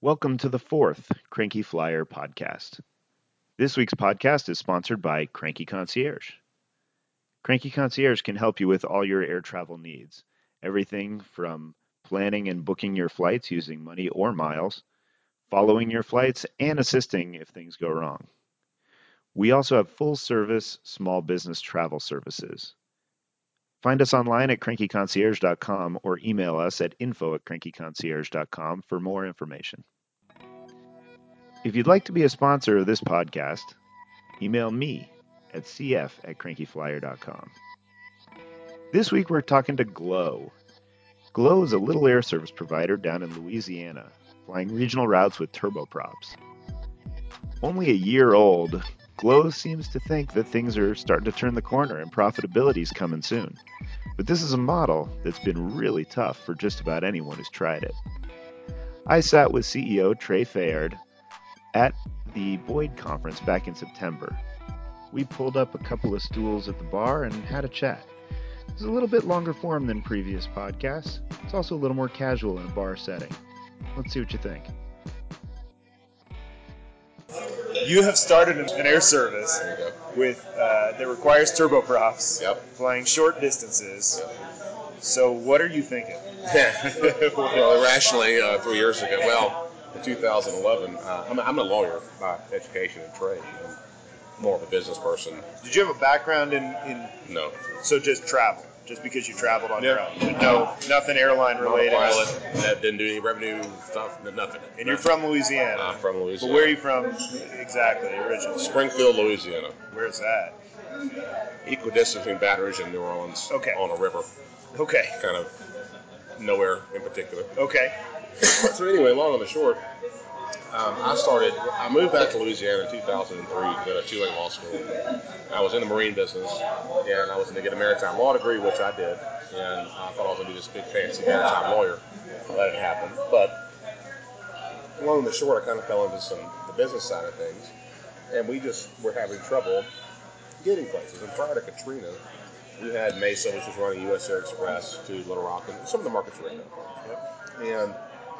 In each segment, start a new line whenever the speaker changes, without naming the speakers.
Welcome to the fourth Cranky Flier podcast. This week's podcast is sponsored by Cranky Concierge. Cranky Concierge can help you with all your air travel needs. Everything from planning and booking your flights using money or miles, following your flights, and assisting if things go wrong. We also have full service small business travel services. Find us online at crankyconcierge.com or email us at info at crankyconcierge.com for more information. If you'd like to be a sponsor of this podcast, email me at cf at crankyflier.com. This week we're talking to Glow. Glow is a little air service provider down in Louisiana, flying regional routes with turboprops. Only a year old, Glow seems to think that things are starting to turn the corner and profitability is coming soon. But this is a model that's been really tough for just about anyone who's tried it. I sat with CEO Trey Fayard at the Boyd conference back in September. We pulled up a couple of stools at the bar and had a chat. It's a little bit longer form than previous podcasts. It's also a little more casual in a bar setting. Let's see what you think.
You have started an air service
There you go.
with uh, that requires turboprops,
Yep.
flying short distances. So what are you thinking?
well, irrationally, uh, three years ago, well, in 2011, uh, I'm, a, I'm a lawyer by education and trade. I'm more of a business person.
Did you have a background in, in
No.
so just travel? Just because you traveled on your
Yeah.
own? So no, nothing airline related.
pilot. That didn't do any revenue stuff, nothing.
And you're from Louisiana.
I'm from
but where are you from exactly originally?
Springfield, Louisiana.
Where's that?
Equidistant between Baton Rouge and New Orleans.
Okay.
On a river,
Okay.
kind of nowhere in particular.
Okay.
so anyway, long and the short, um, I started. I moved back to Louisiana in 2003 to go to Tulane Law School. I was in the marine business, and I was going to get a maritime law degree, which I did. And I thought I was going to be this big fancy maritime lawyer. That didn't happen. But long and the short, I kind of fell into some the business side of things, and we just were having trouble getting places. And prior to Katrina, we had Mesa, which was running US Air Express to Little Rock, and some of the markets were in there. And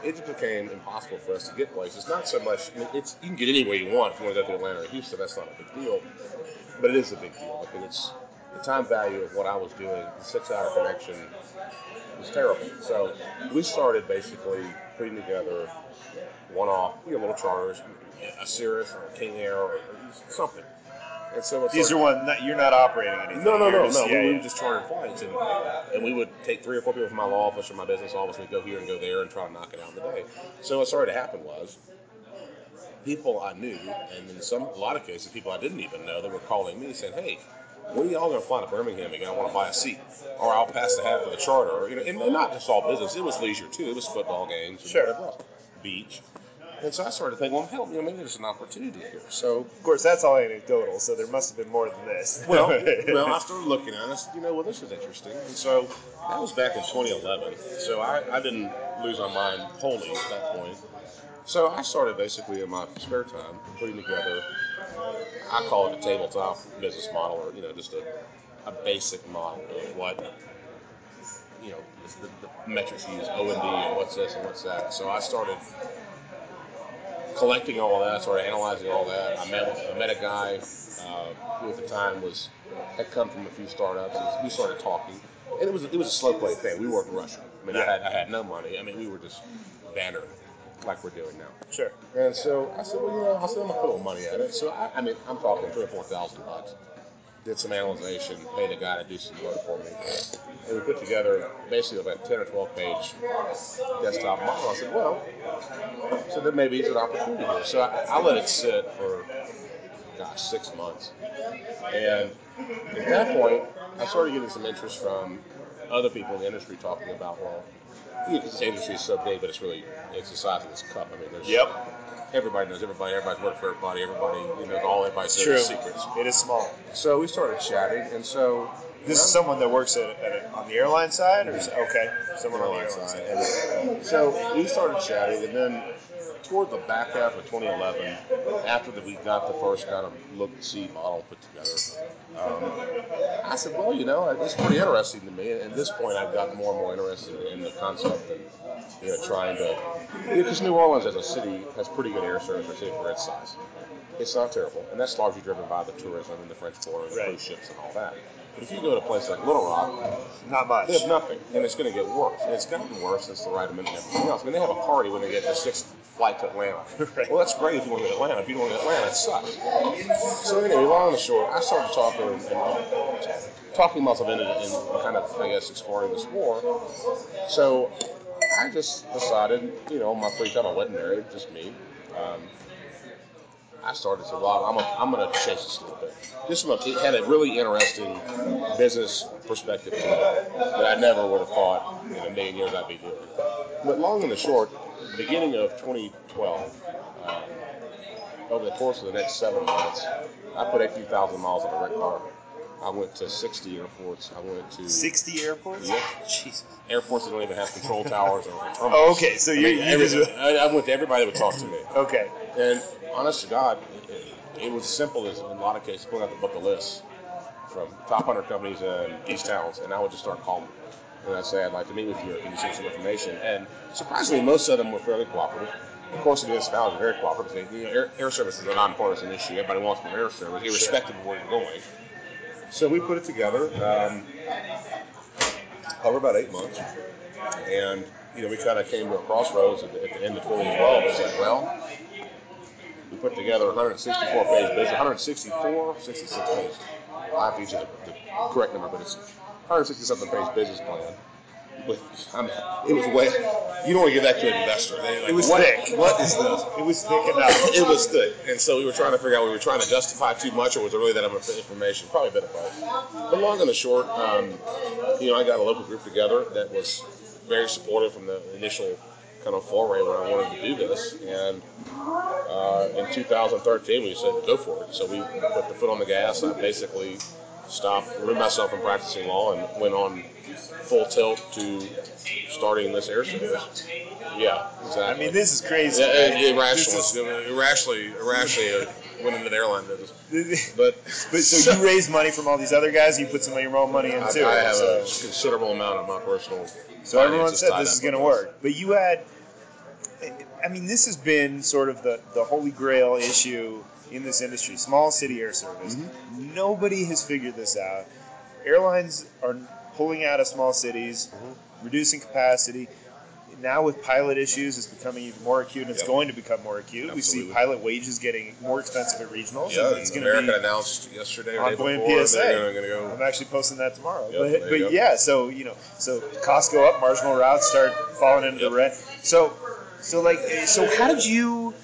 it just became impossible for us to get places. Not so much. I mean, it's you can get anywhere you want if you want to go to Atlanta or Houston. That's not a big deal, but it is a big deal because it's the time value of what I was doing. The six-hour connection was terrible. So we started basically putting together one-off, you know, little charters, a Cirrus or a King Air or something. And so it's
These
like-
are one that you're not operating anything.
no, no, no,
just-
no.
yeah,
we, we
yeah.
would just charter flights, and, and we would take three or four people from my law office or my business office. We'd go here and go there and try to knock it out in the day. So what started to happen was people I knew, and in some a lot of cases people I didn't even know, they were calling me saying, "Hey, when are y'all going to fly to Birmingham again? I want to buy a seat, or I'll pass the half of the charter." Or, you know, and, and not just all business; it was leisure too. It was football games, and
Sure.
beach. And so I started thinking, well, help me, maybe there's an opportunity here. So
Of course, that's all anecdotal, so there must have been more than this.
well, well, I started looking at it. I said, you know, well, this is interesting. And so that was back in 2011. So I, I didn't lose my mind wholly at that point. So I started basically in my spare time putting together, I call it a tabletop business model, or you know, just a, a basic model of what you know the, the metrics you use, O and D, and what's this and what's that. So I started collecting all that, started analyzing all that. I met I met a guy uh, who at the time was had come from a few startups. And we started talking, and it was it was a slow play thing. We weren't rushing. I mean, I had I had no money. I mean, we were just bantering like we're doing now.
sure.
And so I said, well, you know, I said I'm gonna put a little money at it. So I, I mean, I'm talking three or four thousand bucks. Did some analyzation, paid a guy to do some work for me, and we put together basically about ten or twelve page desktop model. I said, well, so then maybe it's an opportunity here. So I, I let it sit for, gosh, six months. And at that point, I started getting some interest from other people in the industry talking about, well, this industry is so big, but it's really, it's the size of this cup. I mean, there's
Yep.
Everybody knows everybody, everybody's worked for everybody, everybody, you know, all everybody's
True.
secrets.
It is small.
So we started chatting, and so
This is someone that works at, at a, on the airline side, or is, okay, someone on the airline side.
And so we started chatting, and then toward the back half of 2011, after that we got the first kind of look and see model put together, um, I said, well, you know, it's pretty interesting to me. And at this point, I've gotten more and more interested in the concept and you know trying to because New Orleans as a city has pretty good air service for a city for its size. It's not terrible, and that's largely driven by the tourism and the French Quarter, the
Right.
cruise ships, and all that. But if you go to a place like Little Rock,
Not much.
they have nothing, and it's going to get worse. And it's gotten worse since the Wright amendment and everything else. I mean, they have a party when they get the sixth flight to Atlanta.
Right.
Well, that's great if you want to Atlanta. If you don't want to Atlanta, it sucks. So anyway, long and short, I started talking and, and talking myself into it and kind of, I guess, exploring this war. So I just decided, you know, my free time, I wasn't married, just me. Um, I started to, well, I'm, a, I'm going to chase this a little bit. This one it had a really interesting business perspective to it that I never would have thought in a million years I'd be doing. But long and the short, beginning of 2012, um, over the course of the next seven months, I put a few thousand miles on a rent car. I went to 60 airports. I went to
60 airports?
Yeah.
Jesus.
airports that don't even have control towers or terminals.
Oh, okay, so
I
you-
mean,
you just-
I, I went to everybody that would talk to me.
Okay.
And honest to God, it, it was simple as in a lot of cases pulling out the book of lists from top 100 companies in these towns, and I would just start calling them. And I'd say, I'd like to meet with you, or can you send some information? And surprisingly, most of them were fairly cooperative. Of course, the municipalities are very cooperative. They, you know, air, air service is a nonpartisan issue. Everybody wants more air service, irrespective of where you're going. So we put it together um, over about eight months. And, you know, we kind of came to a crossroads at the, at the end of 2012 and said, well, we put together a 164 page business, 164, 66 page. I have to use the correct number, but it's 160 something page business plan. With, I'm, it was way, you don't want to give that to an investor. They, like,
It was
what,
thick.
What is this?
It was thick enough.
it was thick, and so we were trying to figure out we were trying to justify too much, or was it really that much information? Probably a bit of both. But long and the short, um, you know, I got a local group together that was very supportive from the initial kind of foray when I wanted to do this, and uh, in 2013 we said go for it. So we put the foot on the gas. I basically stopped, removed myself from practicing law, and went on full tilt to starting this air service. Yeah, exactly.
I mean, this is crazy.
Yeah,
right?
it,
This
irrationally, irrationally, irrationally uh, went into the airline business. But,
But so you raised money from all these other guys. You put some of your own money in
I,
too.
I have
so,
a considerable amount of my personal.
so everyone said this is going to work. But you had, I mean, this has been sort of the the holy grail issue in this industry. Small city air service.
Mm-hmm.
Nobody has figured this out. Airlines are pulling out of small cities,
Mm-hmm.
reducing capacity. Now with pilot issues, it's becoming even more acute, and it's
Yep.
going to become more acute. We see pilot wages getting more expensive at regionals.
Yeah,
it's to be
announced yesterday or
on
day before
PSA.
to
I'm actually posting that tomorrow.
Yep,
but but yeah, so you know, so costs go up, marginal routes start falling into
Yep.
the red. So so like eh, so how did you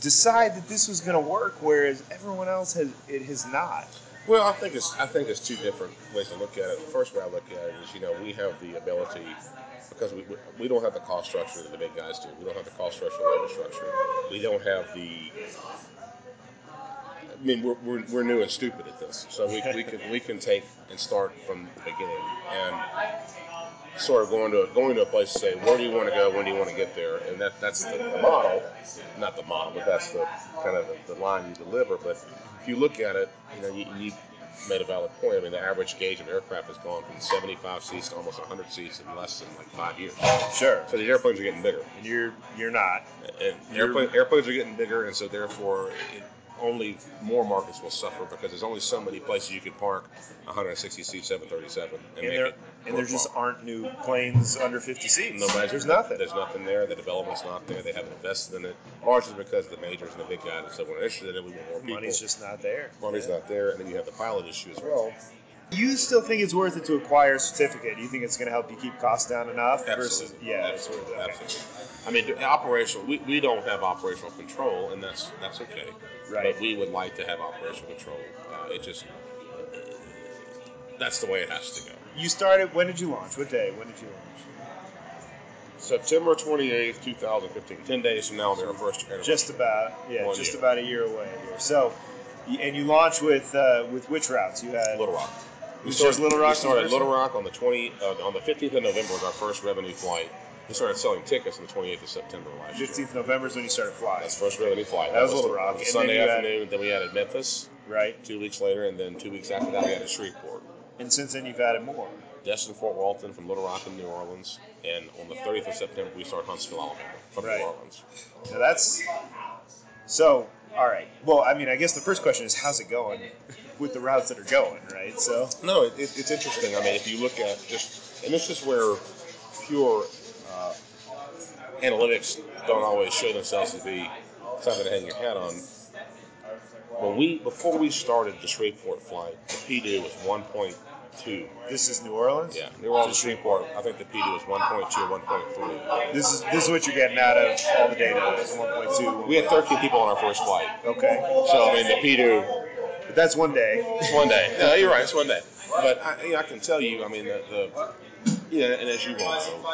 decide that this was going to work whereas everyone else has it has not?
Well, I think it's I think it's two different ways to look at it. The first way I look at it is, you know, we have the ability because we, we, we don't have the cost structure that the big guys do. We don't have the cost structure, labor structure. We don't have the. I mean, we're, we're, we're new and stupid at this, so we, we can we can take and start from the beginning and sort of going to a, going to a place to say where do you want to go, when do you want to get there, and that that's the, the model, not the model, but that's the kind of the, the line you deliver. But if you look at it, you know, you, you made a valid point. I mean, the average gauge of aircraft has gone from 75 seats to almost 100 seats in less than like five years.
Sure.
So the airplanes are getting bigger,
And you're you're not.
and
You're-
airplane, airplanes are getting bigger, and so therefore. It, only more markets will suffer because there's only so many places you can park 160 seat 737 and,
And there and there just aren't new planes under 50 seats.
Nobody's,
There's nothing.
There's nothing there. The development's not there. They haven't invested in it. Largely because the majors and the big guys said we're interested in it. We want more people.
Money's just not there.
Money's not there, and then you have the pilot issue as well.
You still think it's worth it to acquire a certificate? You think it's going to help you keep costs down enough? Versus,
Absolutely.
yeah, it's worth
Absolutely.
it. Okay.
Absolutely. I mean, operational. We, we don't have operational control, and that's that's okay.
Right.
But we would like to have operational control. Uh, it just that's the way it has to go.
You started. When did you launch? What day? When did you launch?
September 28th, 2015. Ten days from now, our first. anniversary.
Just about. Yeah,
One
just
year.
about a year away here. So, and you launched with uh, with which routes? You had
Little Rock. We started
Little Rock
We started Little? Rock on the 20 uh, on the 15th of November was our first revenue flight. We started selling tickets on the 28th of September last year.
15th of November is when you started flying.
That's the first revenue flight.
That was Little
the-
Rock.
that was Sunday
then you had-
afternoon. Then we added Memphis
right?
two weeks later, and then two weeks after that we added Shreveport.
And since then, you've added more.
Destin, Fort Walton from Little Rock and New Orleans, and on the 30th of September we start Huntsville, Alabama from
Right.
New Orleans.
Now that's so. All right. Well, I mean, I guess the first question is, how's it going with the routes that are going, right? So,
No, it, it, it's interesting. I mean, if you look at just, and this is where pure uh, analytics don't always show themselves to be something to hang your hat on. When we before we started the Shreveport flight, the PD was 1.2.
this is New Orleans.
Yeah, New Orleans to Shreveport. I think the PD was 1.2 or 1.3.
This is this is what you're getting out of all the data. Is 1.2.
We had 13 people on our first flight,
Okay.
so I mean the PD
But that's one day.
It's one day. No, you're right. It's one day. But I, you know, I can tell you, I mean, the, the you know, and as you well know,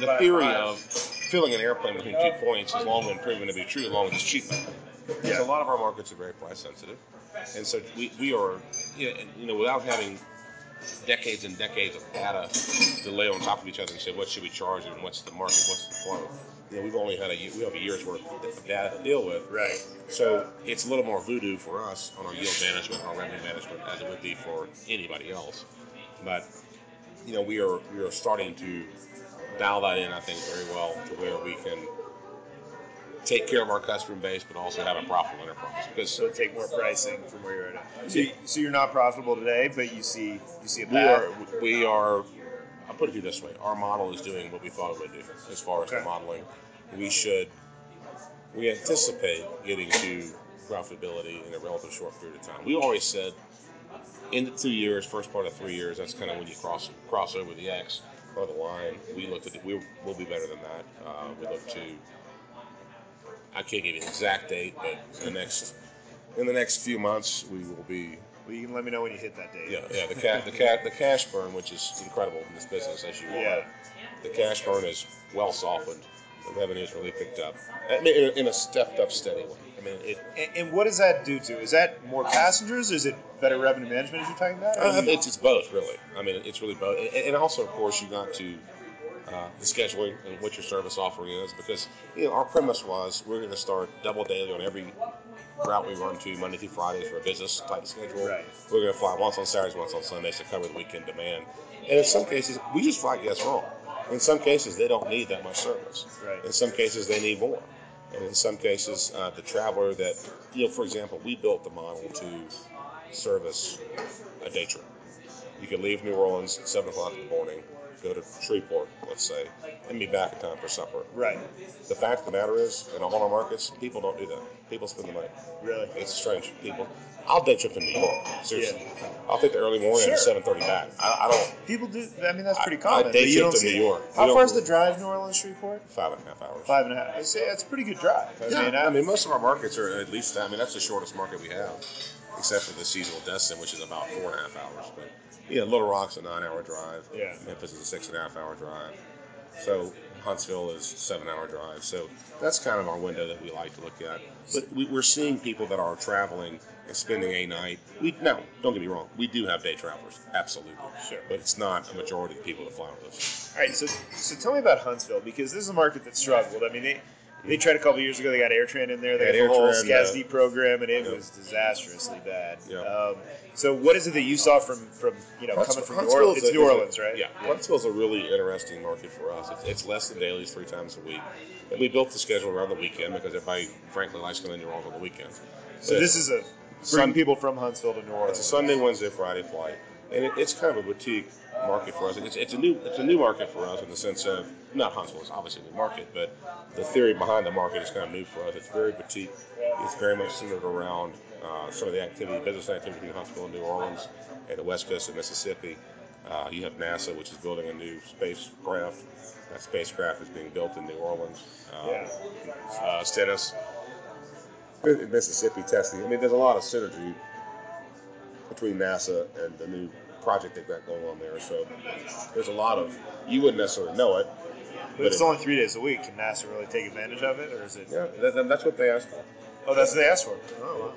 the theory of filling an airplane between two points has long been proven to be true as long as it's cheap. Because a lot of our markets are very price sensitive, and so we, we are, you know, you know, without having decades and decades of data to lay on top of each other and say what should we charge and what's the market, what's the flow. You know, we've only had a we have a year's worth of data to deal with,
Right.
so it's a little more voodoo for us on our yield management, our revenue management, as it would be for anybody else. But you know, we are we are starting to dial that in, I think, very well to where we can take care of our customer base, but also have a profitable enterprise. Because
So take more pricing from where you're at. So, you, so you're not profitable today, but you see you see a
we are we are. I'll put it to you this way: our model is doing what we thought it would do as far as the modeling. We should we anticipate getting to profitability in a relatively short period of time. We always said in the two years, first part of three years, that's kind of when you cross cross over the X or the line. We looked at it, we will be better than that. Uh, we look to I can't give you an exact date, but in the next in the next few months we will be
Well, you can let me know when you hit that date.
yeah, yeah. The ca- the ca- the cash burn, which is incredible in this business, as you all
Yeah.
know, the cash burn is well softened. The revenue's really picked up. I mean, in, a stepped up, steady way. I mean, it.
And, and what does that do to? Is that more passengers? Is it better revenue management? As you're talking about?
Uh, it's, it's both, really. I mean, it's really both. And, and also, of course, you got to uh, the scheduling and what your service offering is, because you know our premise was we're going to start double daily on every route we run to Monday through Fridays for a business type schedule.
Right.
We're going to fly once on Saturdays, once on Sundays to cover the weekend demand. And in some cases, we just fly guests wrong. In some cases, they don't need that much service.
Right.
In some cases, they need more. And in some cases, uh, the traveler that, you know, for example, we built the model to service a day trip. You can leave New Orleans at 7 o'clock in the morning, go to Shreveport, let's say, and be back in time for supper.
right.
The fact of the matter is, in all our markets, people don't do that. People spend the money.
Really.
It's strange. People, I'll day trip to New York. Seriously, I'll take the early morning
Sure.
and seven thirty back. I, I don't
People do. I mean, that's pretty common.
I day
you
trip
don't
to New. York.
How far is the drive, New Orleans Shreveport?
five and a half hours.
Five and a half. I say that's a pretty good drive. I
Yeah,
mean,
I mean, most of our markets are at least. I mean, that's the shortest market we have, except for the seasonal Destin, which is about four and a half hours. But yeah, Little Rock's a nine-hour drive.
Yeah.
Memphis is a six and a half hour drive. So Huntsville is seven-hour drive. So that's kind of our window that we like to look at. But we, we're seeing people that are traveling and spending a night. We no, don't get me wrong. We do have day travelers, absolutely.
Sure.
But it's not a majority of the people that fly with us.
All right, so so tell me about Huntsville because this is a market that struggled. I mean, they they tried a couple years ago. They got AirTran in there. They
Had
got the whole SCASD program, and it
Yep.
was disastrously bad.
Yep.
Um, so what is it that you saw from from you know coming from New Orleans? It's New
is a-
Orleans, right?
Yeah, Huntsville's a really interesting market for us. It's, it's less than dailies three times a week, and we built the schedule around the weekend because everybody, frankly, likes coming to New Orleans on the weekend.
So this is a
Sun-
people from Huntsville to New Orleans.
It's a Sunday, Wednesday, Friday flight, and it, it's kind of a boutique market for us. It's, it's a new it's a new market for us in the sense of not Huntsville is obviously a new market, but the theory behind the market is kind of new for us. It's very boutique. It's very much centered around uh, some of the activity, business activity between Huntsville and New Orleans, and the west coast of Mississippi. Uh, you have NASA, which is building a new spacecraft. That spacecraft is being built in New Orleans. Uh,
Yeah.
uh, Stennis, in Mississippi testing. I mean, there's a lot of synergy between NASA and the new project they've got going on there. So there's a lot of you wouldn't necessarily know it,
but it's
it-
only three days a week. Can NASA really take advantage of it, or is it?
yeah, that, that- that's what they asked for.
Oh, that's what they asked for. Oh,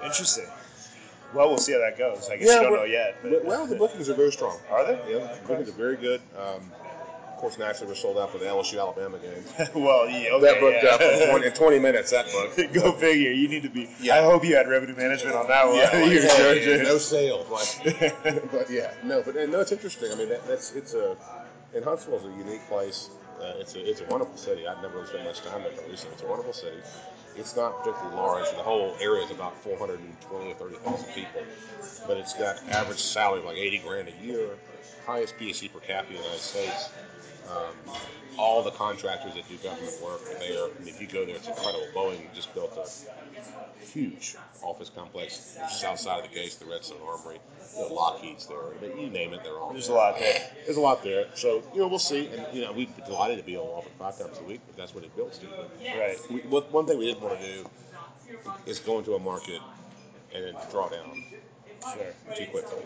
wow. Interesting. Well, we'll see how that goes. I guess
Yeah,
you don't know yet.
But,
But,
well, the bookings are very strong.
are they?
Yeah, the bookings are very good. Um, course, naturally, we're sold out for the LSU Alabama game.
well, yeah, okay,
that booked
yeah.
up in 20, in 20 minutes. That book.
Go figure. You need to be.
Yeah.
I hope you had revenue management on that one.
Yeah, like,
You're
hey,
judging.
no sales. Like, but yeah, no, but and no, it's interesting. I mean, that, that's it's a and Huntsville is a unique place. Uh, it's a it's a wonderful city. I've never really spent much time there, but recently it's a wonderful city. It's not particularly large. The whole area is about 420 or 30,000 people, but it's got average salary of like 80 grand a year, highest PSC per capita in the United States. Um, all the contractors that do government work are there. I mean, if you go there, it's incredible. Boeing just built a huge office complex just outside of the gates, the Redstone Armory. You know, Lockheed's there. You name it, they're all
There's a lot there.
There's a lot there. So, you know, we'll see. And, you know, we'd be delighted to be to offer five times a week if that's what it builds to.
Right.
We, one thing we didn't want to do is go into a market and then draw down
Sure.
too quickly.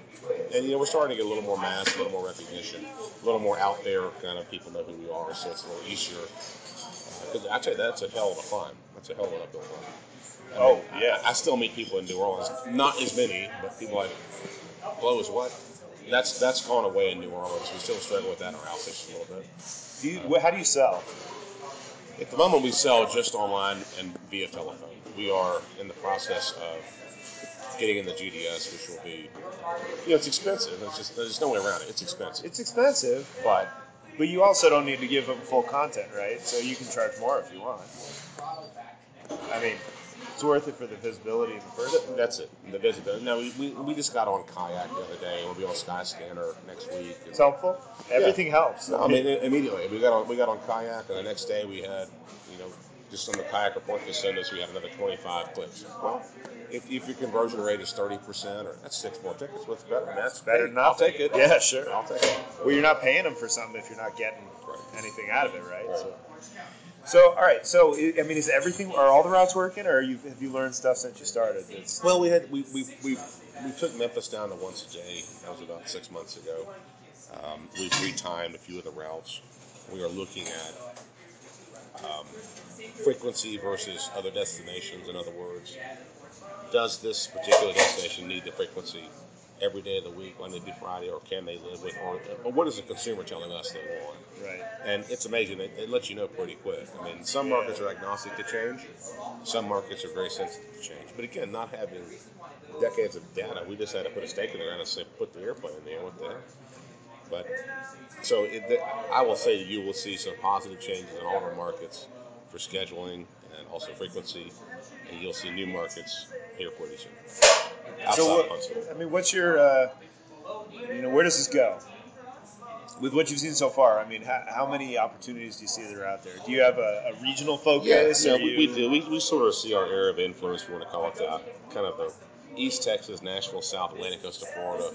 And, you know, we're starting to get a little more mass, a little more recognition, a little more out there, kind of people know who we are, so it's a little easier. Uh, because I tell you, that's a hell of a climb. That's a hell of an uphill climb.
Oh, yeah.
I, I still meet people in New Orleans, not as many, but people like, Glow is what? That's that's gone away in New Orleans. We still struggle with that in our outfits a little bit.
Do you, wh- how do you sell?
At the moment, we sell just online and via telephone. We are in the process of getting in the GDS, which will be, you know, it's expensive. It's just there's no way around it. It's expensive,
It's expensive,
but
but you also don't need to give them full content, right? So you can charge more if you want. I mean, it's worth it for the visibility in the first
that's it. The visibility. No, we, we, we just got on kayak the other day. We'll be on Skyscanner next week.
It's helpful. Everything helps.
No, I mean immediately we got on we got on kayak, and the next day we had just on the kayak report they sent us we have another 25 clicks. Well, if, if your conversion rate is 30 percent, or that's six more tickets, what's better? That's
better than
I'll take it.
Yeah, sure.
I'll take it.
Well, you're not paying them for something if you're not getting
Right.
anything out of it, right?
Right.
So, so all right. So, I mean, is everything? Are all the routes working, or you, have you learned stuff since you started? That's,
Well, we had we we we we took Memphis down to once a day. That was about six months ago. Um, we've retimed a few of the routes. We are looking at um, frequency versus other destinations. In other words, does this particular destination need the frequency every day of the week, Monday through Friday, or can they live with, or, or what is the consumer telling us they want?
right.
And it's amazing. It, it lets you know pretty quick. I mean, some markets are agnostic to change. Some markets are very sensitive to change. But again, not having decades of data, we just had to put a stake in the ground and say, put the airplane in there. What the hell? But so it, I will say that you will see some positive changes in all of our markets for scheduling and also frequency, and you'll see new markets here pretty soon.
So, what, I mean, what's your, uh, you know, where does this go? With what you've seen so far, I mean, how, how many opportunities do you see that are out there? Do you have a, a regional focus?
Yeah,
or
we,
you-
we do. We, we sort of see our area of influence, if you want to call it that, kind of the East Texas, Nashville, South, Atlantic coast of Florida,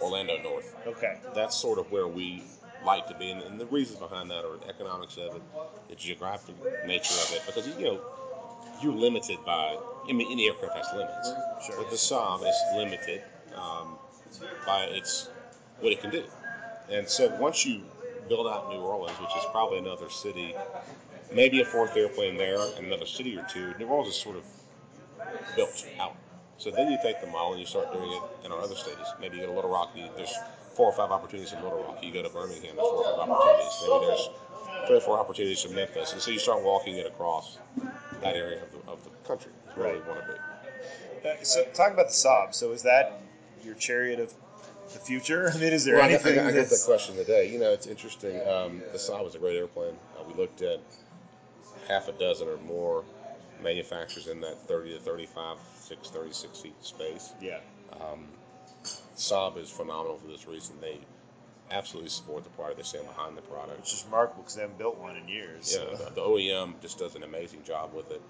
Orlando North.
Okay.
That's sort of where we like to be, and, and the reasons behind that are the economics of it, the geographic nature of it, because you know you're limited by. I mean, any aircraft has limits,
Sure.
but the Saab is limited um, by its what it can do, and so once you build out New Orleans, which is probably another city, maybe a fourth airplane there, and another city or two. New Orleans is sort of built out. So then you take the model and you start doing it in our other cities. Maybe you go to Little Rock. You, there's four or five opportunities in Little Rock. You go to Birmingham. There's four or five opportunities. Maybe there's three or four opportunities in Memphis. And so you start walking it across that area of the, of the country. Is where we want to be.
Uh, so, talk about the Saab. So, is that your chariot of the future? I mean, is there
Well,
anything
I, got, I got
the
question today. You know, it's interesting. Um, the Saab was a great airplane. Uh, we looked at half a dozen or more manufacturers in that 30 to 35, 6, 36 seat space.
yeah,
Um, Saab is phenomenal for this reason. They absolutely support the product. They stand behind the product.
which is remarkable because they haven't built one in years.
Yeah,
so.
the, OEM just does an amazing job with it.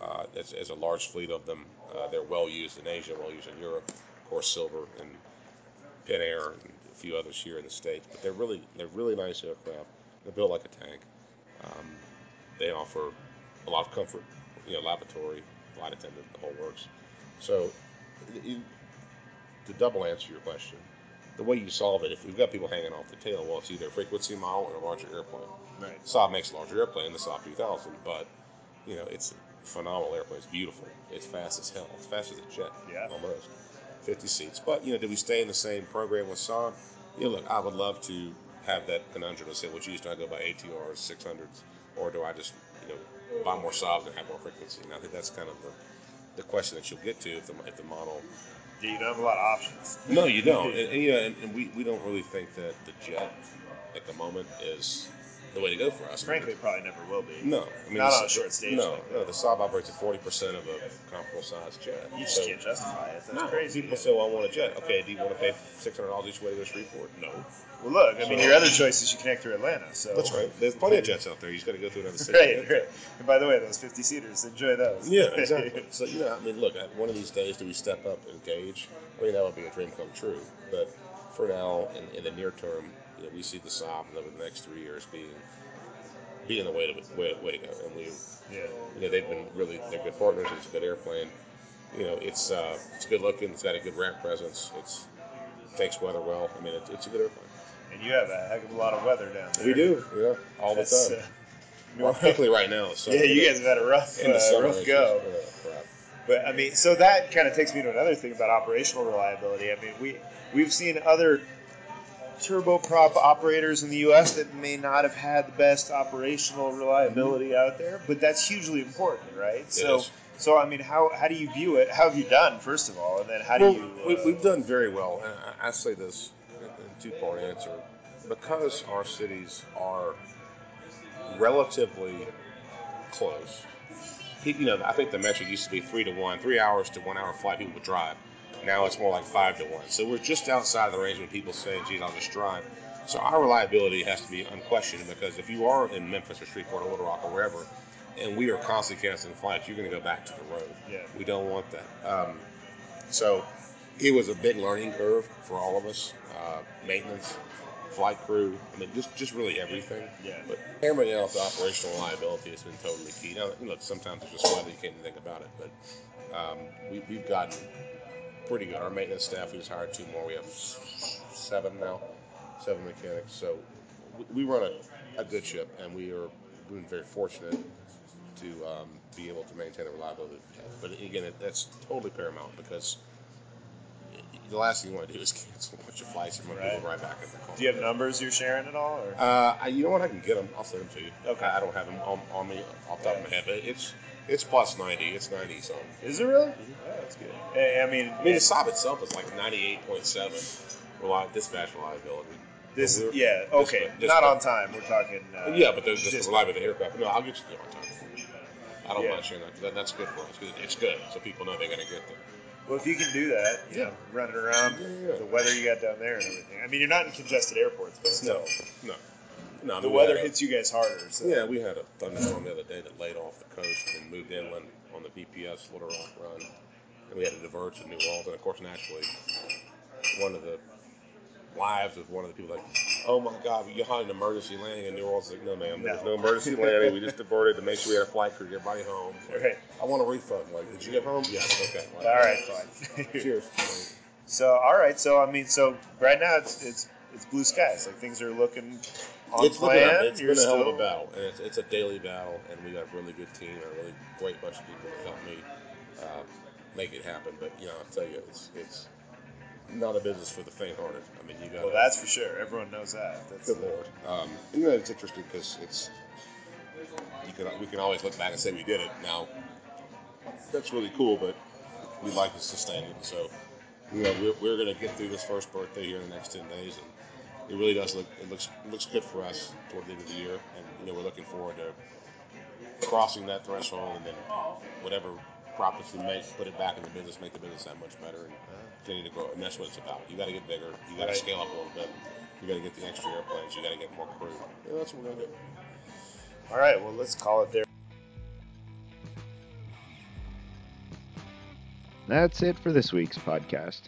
Uh, there's, there's a large fleet of them. Uh, they're well used in Asia, well used in Europe. Of course, Silver and PenAir and a few others here in the states. But they're really they're really nice aircraft. They're built like a tank. Um, they offer a lot of comfort. You know, lavatory, flight attendant, the whole works. So, you, to double answer your question, the way you solve it, if we've got people hanging off the tail, well, it's either a frequency model or a larger airplane.
Right.
Saab makes a larger airplane, the Saab 2000, but you know it's a phenomenal airplane. It's beautiful. It's fast as hell. It's fast as a jet,
Yeah.
almost. 50 seats. But you know, do we stay in the same program with Saab? You know, look, I would love to have that conundrum and say, well, geez, do I go by ATRs, 600s, or do I just you know buy more Saabs and have more frequency? And I think that's kind of the, the question that you'll get to if the, if the model.
Yeah, you don't have a lot of options.
No, you don't. and, and, you know, and, and we, we don't really think that the jet at the moment is the way to go for us.
Frankly, it probably never will be.
No, I mean
Not on a short stage
No,
like
no, the Saab operates at forty percent of a comparable size jet.
You just
So-
can't justify it. That's
no,
crazy.
People say, "Well, I want a jet." Okay, do you want to pay six hundred dollars each way to go to Shreveport? No,
Well, look, I mean, your other choice is you connect through Atlanta. So
that's right. There's plenty of jets out there. You just got to go through another city.
Right, right. And by the way, those 50 seaters, enjoy those.
Yeah, exactly. so you know, I mean, look, one of these days, do we step up and engage? I mean, that would be a dream come true. But for now, in, in the near term, you know, we see the Saab over the next three years being being the way to way, way to go. And we,
yeah.
you know, they've been really they're good partners. It's a good airplane. You know, it's uh, it's good looking. It's got a good ramp presence. It's takes weather well. I mean, it's, it's a good airplane.
And you have a heck of a lot of weather down there.
We do, yeah, all the time.
uh,
Well, particularly right now. So
yeah, you guys have had a rough,
in the
uh,
summer,
rough go.
just, uh.
But I mean, so that kind of takes me to another thing about operational reliability. I mean, we we've seen other turboprop operators in the U.S. that may not have had the best operational reliability out there, but that's hugely important, right? so,
is.
so I mean, how how do you view it? How have you done, first of all, and then how do you?
we,
uh,
we've done very well. And I, I say this in two-part answer because our cities are relatively close. You know, I think the metric used to be three to one, three hours to one hour flight. People would drive. Now it's more like five to one. So we're just outside of the range when people say, "Geez, I'll just drive." So our reliability has to be unquestioned because if you are in Memphis or Shreveport or Little Rock or wherever, and we are constantly canceling flights, you're going to go back to the road.
Yeah.
We don't want that. Um, so it was a big learning curve for all of us. Uh, maintenance, flight crew. I mean, just just really everything.
Yeah.
But out the operational reliability has been totally key. Now, look, sometimes it's just weather you can't even think about it, but um, we, we've gotten pretty good. Our maintenance staff, we just hired two more. We have seven now, seven mechanics. So we, run a, a good ship, and we are been very fortunate to um, be able to maintain the reliability. But again, it, that's totally paramount because the last thing you want to do is cancel a bunch of flights and
Right.
people right back at the call.
do you have numbers you're sharing at all? Or?
Uh, I- you know what? I can get them. I'll send them to you.
Okay.
I don't have them on, on me off the top of my head, but it's it's plus ninety. It's ninety something.
Is it really? Oh, that's good. Hey, I mean,
I mean, the Saab itself is like ninety-eight point seven reli- dispatch reliability.
this,
we're-
yeah, okay, not on time. We're talking. Uh,
yeah, but there's just the reliability of the aircraft. No, I'll get you the on time. I don't
Yeah.
mind sharing that. that. That's good for us. It's good, so people know they're going to get there.
Well, if you can do that, you
Yeah.
know, running around
Yeah, yeah.
the weather you got down there and everything. I mean, you're not in congested airports, but still,
No, no. I
the
we
weather
a-
hits you guys harder. So.
Yeah, we had a thunderstorm the other day that laid off the coast and moved inland on the BPS Little Rock run, and we had to divert to New Orleans. And of course, naturally, one of the lives of one of the people like, "Oh my God, you had an emergency landing in New Orleans." Like, no, ma'am, there was
No.
no emergency landing. We just diverted to make sure we had a flight crew, get everybody home.
Right.
I want a refund. Like, did you get home? Yes. Okay. Like,
All right, fine.
Cheers.
So, all right. So, I mean, so right now it's it's it's blue skies. Like things are looking on
it's looking
plan.
up. It's
You're
been a hell of a battle, and it's, it's a daily battle. And we got a really good team, and a really great bunch of people that help me uh, make it happen. But you know, I'll tell you, it's it's not a business for the faint-hearted. I mean, you got
Well, that's for sure. Everyone knows that. That's
good lord. Um, and then it's interesting because it's you can we can always look back and say we did it. Now that's really cool, but we like to sustain it. So you know, we're, we're going to get through this first birthday here in the next ten days, and it really does look it looks it looks good for us toward the end of the year, and you know we're looking forward to crossing that threshold, and then whatever profits we make, put it back in the business, make the business that much better, and continue to grow. And that's what it's about. You got to get bigger. You got to
Right.
scale up a little bit. You got to get the extra airplanes. You got to get more crew. Yeah, that's what we're gonna do.
All right. Well, let's call it there.
That's it for this week's podcast.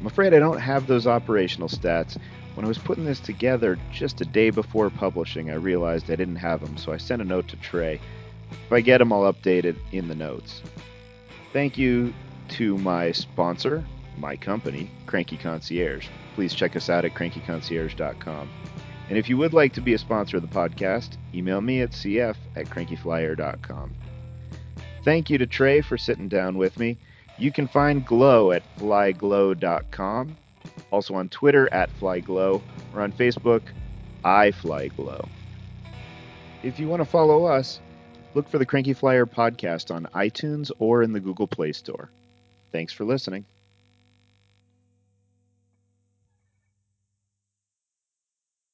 I'm afraid I don't have those operational stats. When I was putting this together just a day before publishing, I realized I didn't have them, so I sent a note to Trey. If I get them, I'll update it in the notes. Thank you to my sponsor, my company, Cranky Concierge. Please check us out at crankyconcierge.com. And if you would like to be a sponsor of the podcast, email me at cf at crankyflier.com. Thank you to Trey for sitting down with me.
You can find Glow at flyglow.com, also on Twitter at flyglow, or on Facebook, I Fly Glow. If you want to follow us, look for the Cranky Flier podcast on iTunes or in the Google Play Store. Thanks for listening.